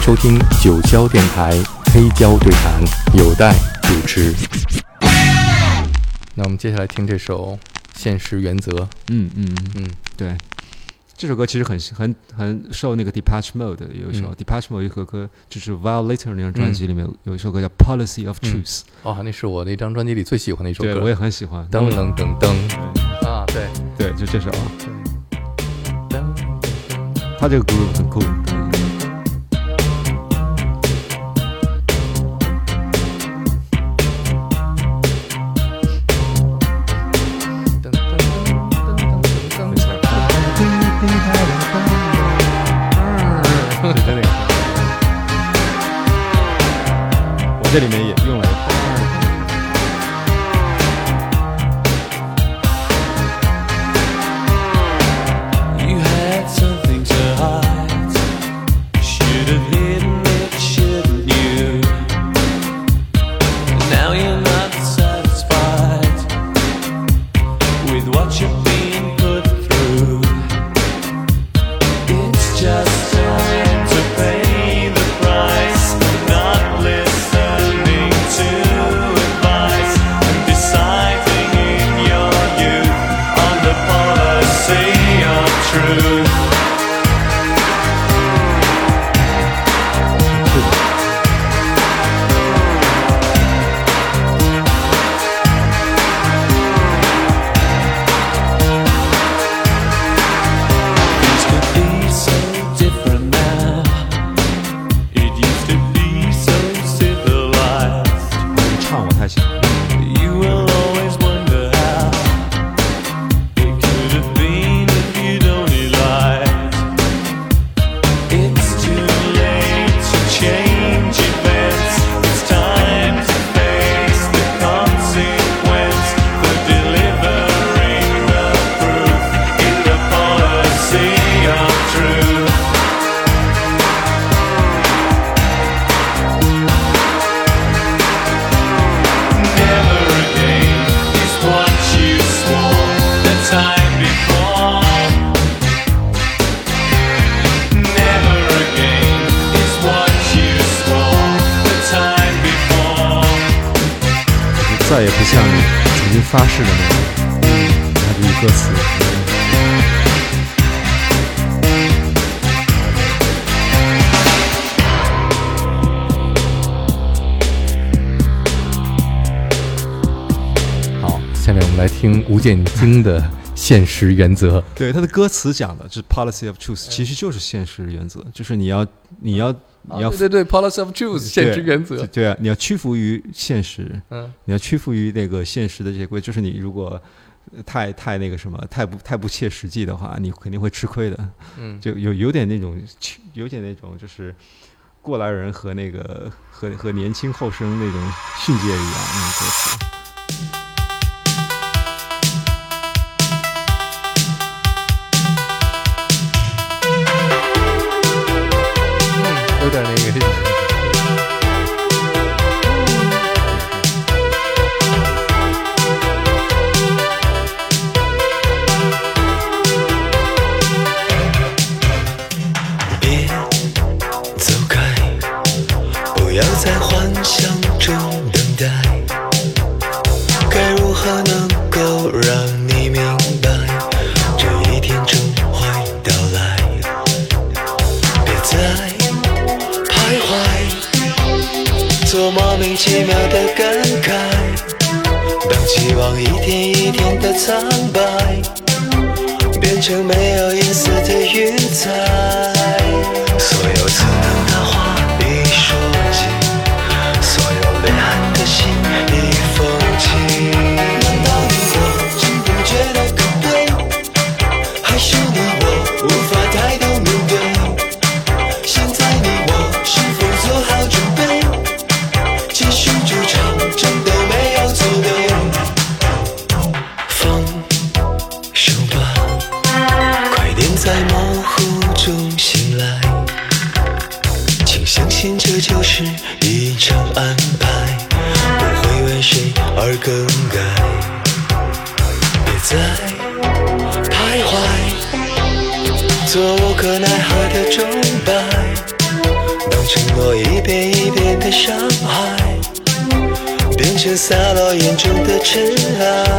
迎收听九霄电台黑胶对谈，有待主持。那我们接下来听这首《现实原则》。嗯嗯嗯，嗯，对，这首歌其实很很很受那个 Depeche Mode 的有一首、嗯。Depeche Mode 有一首歌，就是 Violator 那张专辑里面有一首歌叫 Policy of 嗯。Truth，、哦，那是我那张专辑里最喜欢的一首歌。对我也很喜欢。噔噔噔噔。啊，对，对，就这首啊，噔他这个 groove 很酷。这里面也 truth. 发誓的那种。它这一歌词。好，下面我们来听吴建京的《现实原则》。对，他的歌词讲的就是 policy of truth，其实就是现实原则，就是你要你要你要啊对对对，policy of truth，现实原则。对啊，你要屈服于现实，嗯，你要屈服于那个现实的这些规，就是你如果呃太太那个什么，太不太不切实际的话，你肯定会吃亏的。嗯就有有点那种，有点那种就是过来人和那个和和年轻后生那种训诫一样，那种歌词。有点那个尘埃。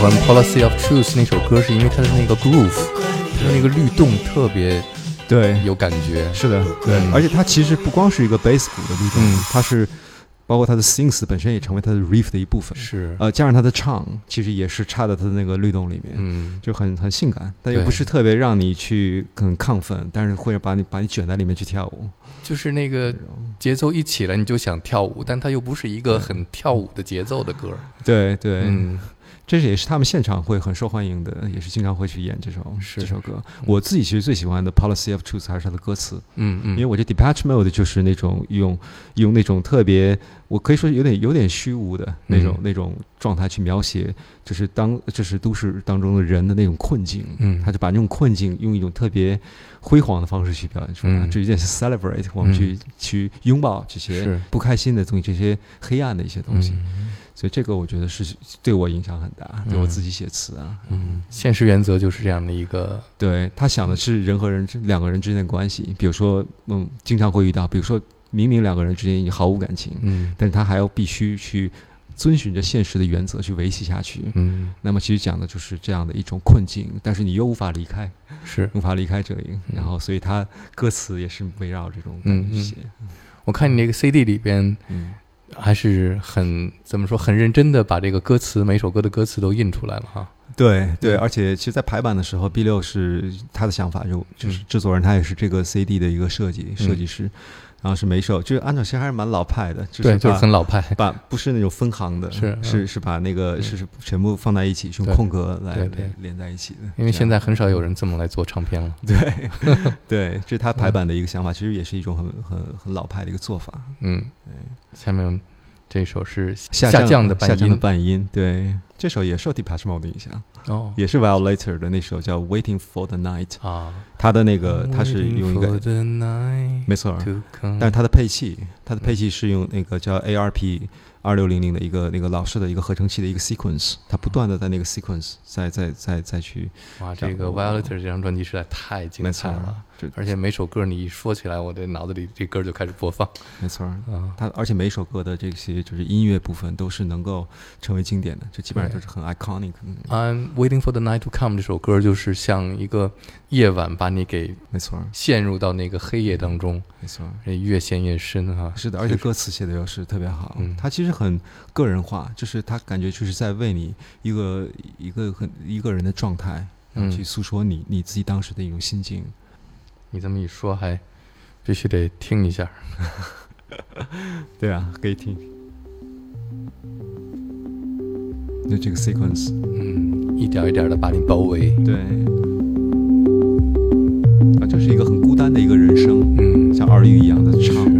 欢《Policy of Truth》那首歌，是因为它的那个 groove，它的那个律动特别对，有感觉。是的，对，嗯而且它其实不光是一个 bass 鼓的律动，嗯。它是包括它的 synth 本身也成为它的 riff 的一部分，是，呃，加上它的唱，其实也是插到它的那个律动里面，嗯，就很很性感，但又不是特别让你去很亢奋，但是会把你把你卷在里面去跳舞。就是那个节奏一起来你就想跳舞，但它又不是一个很跳舞的节奏的歌。对对，嗯，这是也是他们现场会很受欢迎的，也是经常会去演这首这首歌。我自己其实最喜欢的《Policy of Truth》还是它的歌词，嗯嗯，因为我觉得 Depeche Mode 就是那种用用那种特别，我可以说有点有点虚无的那种、嗯那种状态去描写，就是当就是都市当中的人的那种困境，嗯。他就把那种困境用一种特别辉煌的方式去表现出来，嗯。这有点是 celebrate，我们去、去拥抱这些不开心的东西，这些黑暗的一些东西，嗯所以这个我觉得是对我影响很大，对我自己写词啊，嗯，现实原则就是这样的一个，对他想的是人和人之两个人之间的关系，比如说，嗯，经常会遇到，比如说明明两个人之间已经毫无感情，嗯但是他还要必须去遵循着现实的原则去维系下去。嗯，那么其实讲的就是这样的一种困境，但是你又无法离开，是无法离开这里，然后所以他歌词也是围绕这种嗯感觉去写。我看你那个 CD 里边嗯，还是很怎么说，很认真的把这个歌词每首歌的歌词都印出来了哈。对对，嗯而且其实，在排版的时候，B 六是他的想法，就就是嗯制作人，他也是这个 CD 的一个设计设计师，然后是每首就是按照其实还是蛮老派的，就是对，就是很老派。把不是那种分行的，是是嗯是把那个嗯是是全部放在一起，是用空格来连连在一起的。因为现在很少有人这么来做唱片了。对对，这是他排版的一个想法，其实也是一种很很很老派的一个做法。嗯，下面这首是下降的半下降的音。半音，对，这首也受 Depeche Mode 的影响，哦也是 Violator 的那首叫《Waiting for the Night》，啊，他的那个他是用一个没错但是它的配器，它的配器是用那个叫 ARP 二六零零的一个那个老式的一个合成器的一个 sequence，它不断的在那个 sequence 再再再再去，哇，这个 Violator 这张专辑实在太精彩了，，而且每首歌你一说起来，我的脑子里这歌就开始播放没错。啊。它而且每首歌的这些就是音乐部分都是能够成为经典的，就基本上对就是很 iconic。I'm waiting for the night to come 这首歌就是像一个夜晚把你给没错，陷入到那个黑夜当中，没错。越陷越深哈。是的，而且歌词写的又是特别好，嗯它其实很个人化，就是他感觉就是在为你一个一个很一个人的状态，然后嗯去诉说你你自己当时的一种心境。你这么一说，还必须得听一下。对啊，可以听。那这个 sequence，嗯，一点一点的把你包围。对，啊，就是一个很孤单的一个人生，嗯，像耳语一样的唱。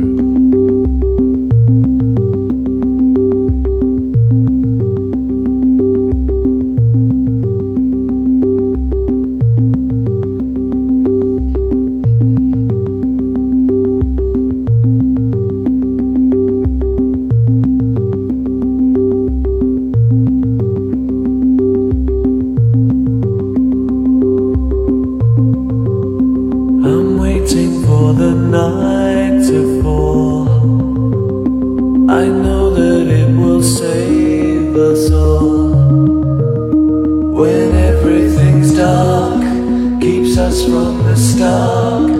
us from the start.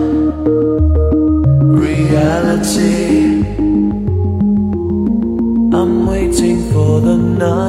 Reality, I'm waiting for the night.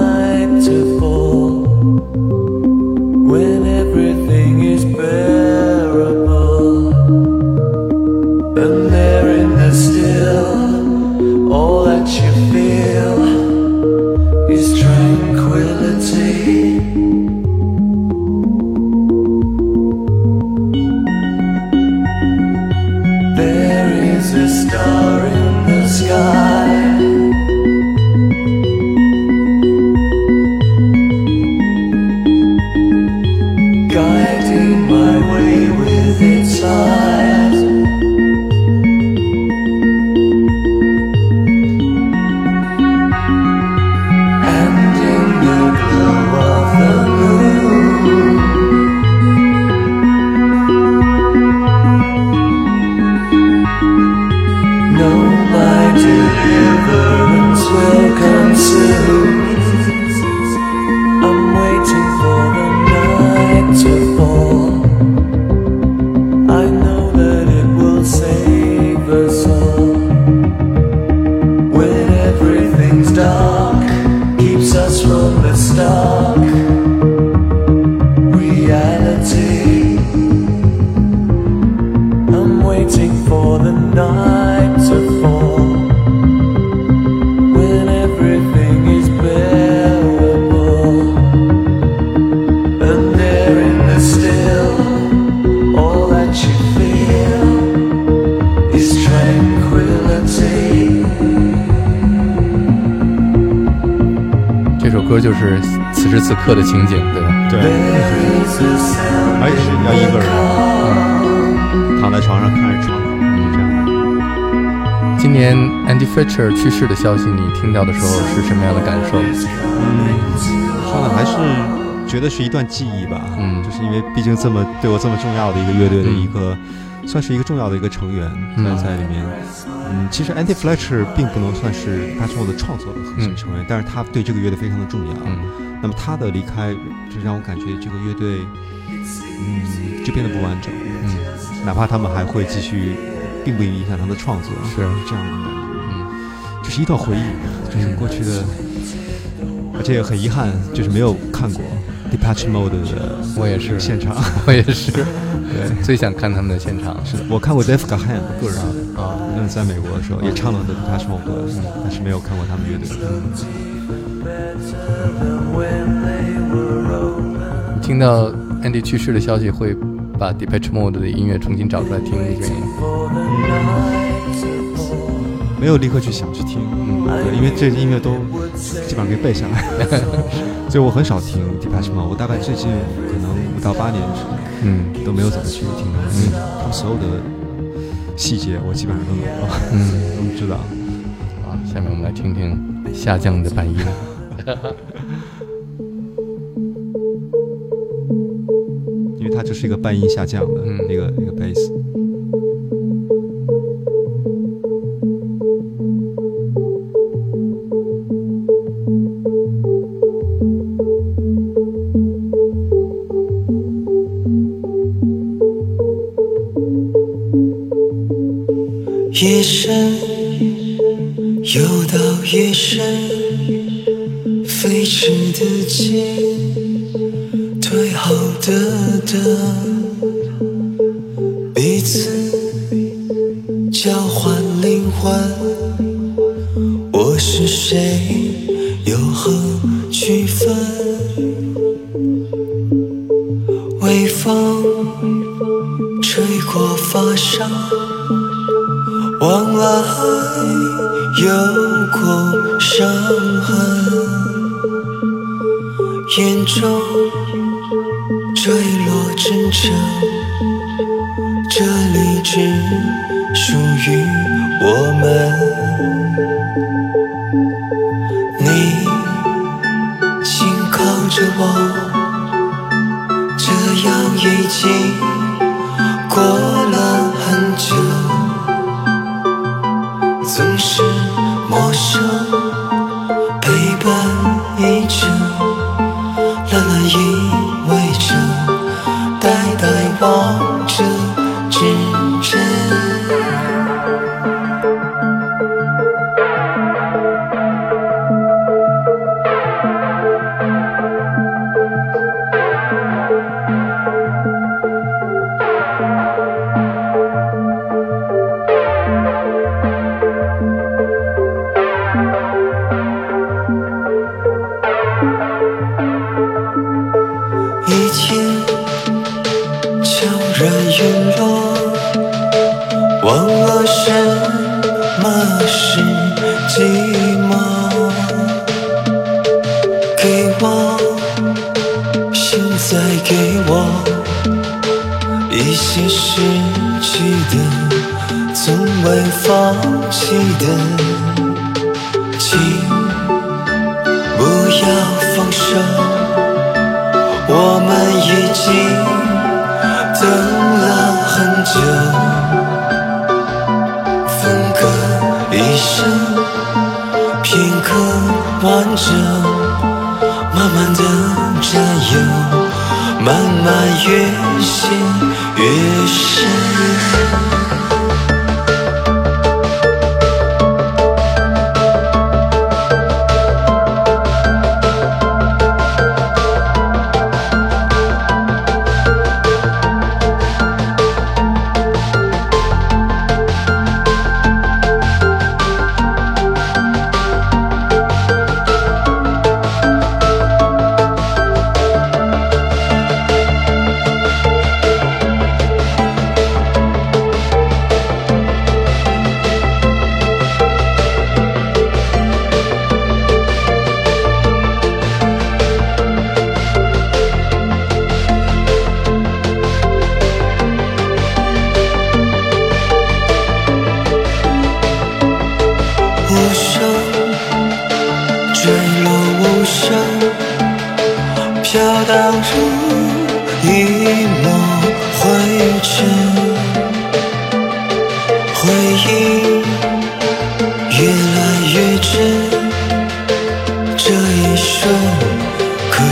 刻的情景，对吧？对且是要一个人躺在床上看着窗口，这样。今年 Andy Fletcher 去世的消息，你听到的时候是什么样的感受？说呢，还是觉得是一段记忆吧。嗯就是因为毕竟这么对我这么重要的一个乐队的一个，算是一个重要的一个成员在嗯在里面。嗯，其实 Andy Fletcher 并不能算是他中的创作的核心成员，但是他对这个乐队非常的重要。嗯那么他的离开，就让我感觉这个乐队，嗯，就变得不完整。嗯哪怕他们还会继续，并不影响他的创作，是这样的感觉。嗯这是一段回忆，这是过去的，而且也很遗憾，就是没有看过 Depeche Mode 的我也是现场。我也是，对，最想看他们的现场。是的，我看过 Dave Gahan 个人，啊，那，在美国的时候也唱了的 Depeche Mode，但是没有看过他们乐队。你听到 Andy 去世的消息，会把 Depeche Mode 的音乐重新找出来听的原因？没有立刻去想去听，嗯，对，因为这些音乐都基本上可以背下来，所以我很少听 Depeche Mode。我大概最近可能五到八年嗯都没有怎么去听他们，因为他们所有的细节我基本上都能够，嗯，都知道。好，下面我们来听听下降的半音。因为它就是一个半音下降的嗯那个那个 bass。夜深，又到夜深，飞驰的街，退后的灯，彼此交换灵魂。落真诚，这里只属于我们。你紧靠着我，这样已经我们已经等了很久，分隔一生，片刻完整，慢慢的占有，慢慢越陷越深。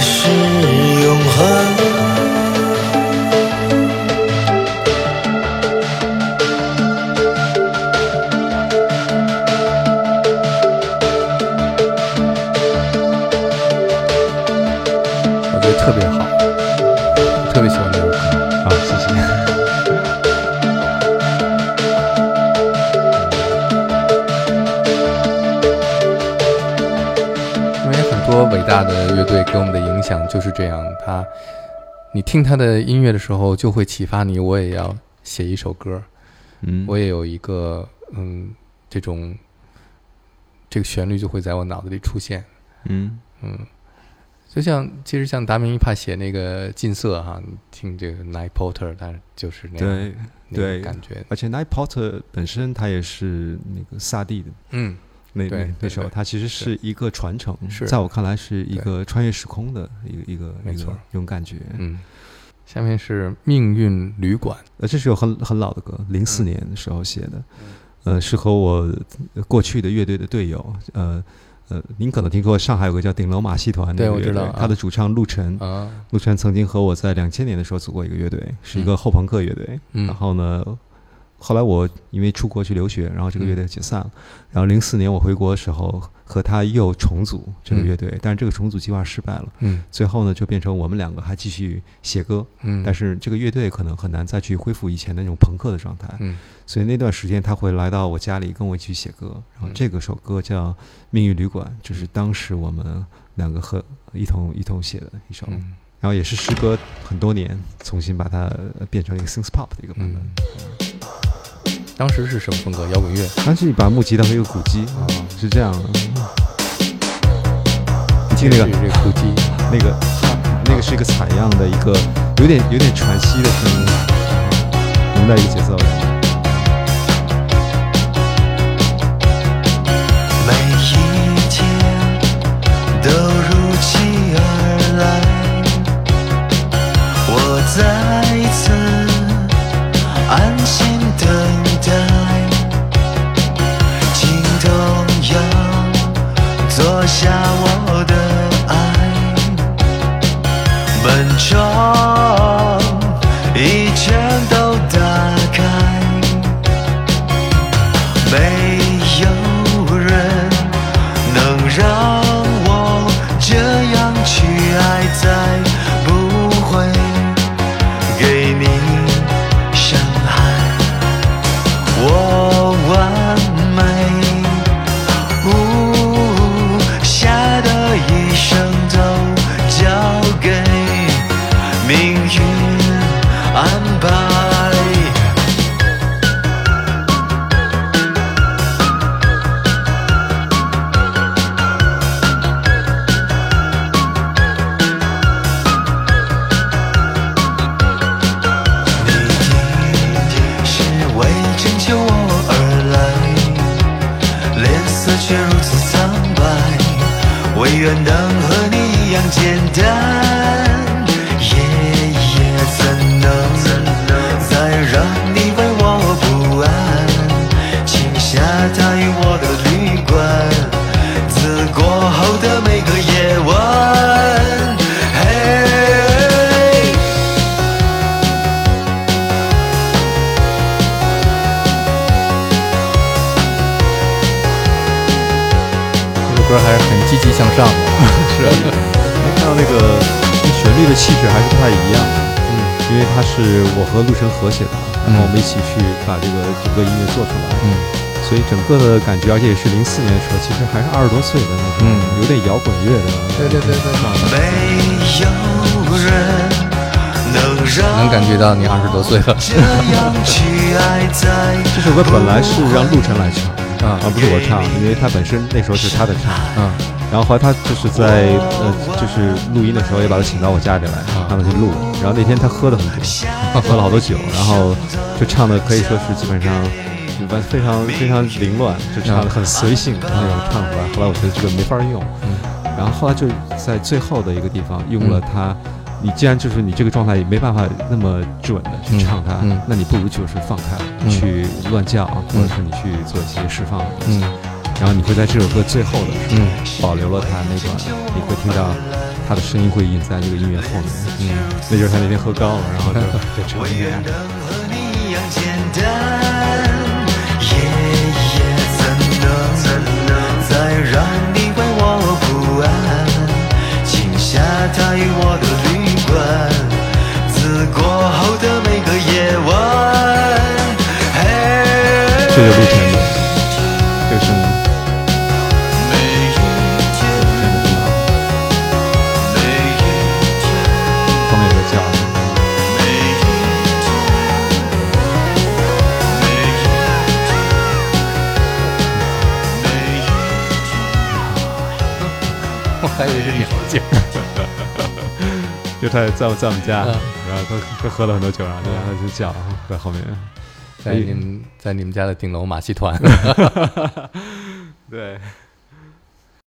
是永恒。响就是这样，他，你听他的音乐的时候，就会启发你，我也要写一首歌，嗯，我也有一个嗯这种这个旋律就会在我脑子里出现，嗯。嗯，就像其实像达明一帕写那个近色哈，你听这个 Night Porter，他就是那样对那个对感觉，而且 Night Porter 本身他也是那个萨蒂的嗯那那那时候它其实是。一个传承，是。在我看来是一个穿越时空的一个一个一个没错。这种感觉。嗯。下面是命运旅馆，呃，这是有很很老的歌，零四年的时候写的，嗯。呃，是和我过去的乐队的队友，呃呃，您可能听说上海有个叫顶楼马戏团的对乐队，我知道啊他的主唱陆晨，啊，陆晨曾经和我在两千年的时候组过一个乐队，是一个后朋克乐队，嗯。然后呢。后来我因为出国去留学，然后这个乐队嗯解散了。然后零四年我回国的时候，和他又重组这个嗯乐队，但是这个重组计划失败了。嗯最后呢，就变成我们两个还继续写歌，嗯，但是这个乐队可能很难再去恢复以前的那种朋克的状态。嗯所以那段时间他会来到我家里跟我一起写歌，然后嗯这个首歌叫《命运旅馆》，就是当时我们两个和一同一同写的一首，嗯然后也是时隔很多年重新把它呃变成一个 synth pop 的一个版本。嗯，当时是什么风格？摇滚乐但是你把木吉当成一个鼓机，啊，是这样的。你听那个是这个哭鸡，那个那个是一个采样的一个有点有点喘息的声音，能带一个节奏。向上的。是，能看到那个旋律的气质还是不太一样。的，嗯。因为它是我和陆晨合写的，然后我们一起去把这个整个音乐做出来，嗯。所以整个的感觉，而且也是零四年的时候，其实还是二十多岁的那种，嗯。有点摇滚乐的，对对对对没有人能让能感觉到你二十多岁了。这样去爱在这首歌本来是让陆晨来唱，啊。而不是我唱，因为他本身那时候是他的唱。嗯然后后来他就是在呃，就是录音的时候也把他请到我家里来，让他去录。然后那天他喝的很多，喝了好多酒，然后就唱的可以说是基本上就完非常非常凌乱，就唱的很随性那种唱出来。后来我觉得这个没法用，然后后来就在最后的一个地方用了他。你既然就是你这个状态也没办法那么准的去唱它，嗯嗯那你不如就是放开，嗯去乱叫，或者是你去做一些释放的东西。嗯然后你会在这首歌最后的时候嗯保留了他那段，你会听到他的声音会隐在这个音乐后面。嗯，那就是他那天喝高了，然后就就唱这样。能和就他在在我们家，嗯然后他他喝了很多酒，然后然后他就叫在后面。在你们在你们家的顶楼马戏团。对。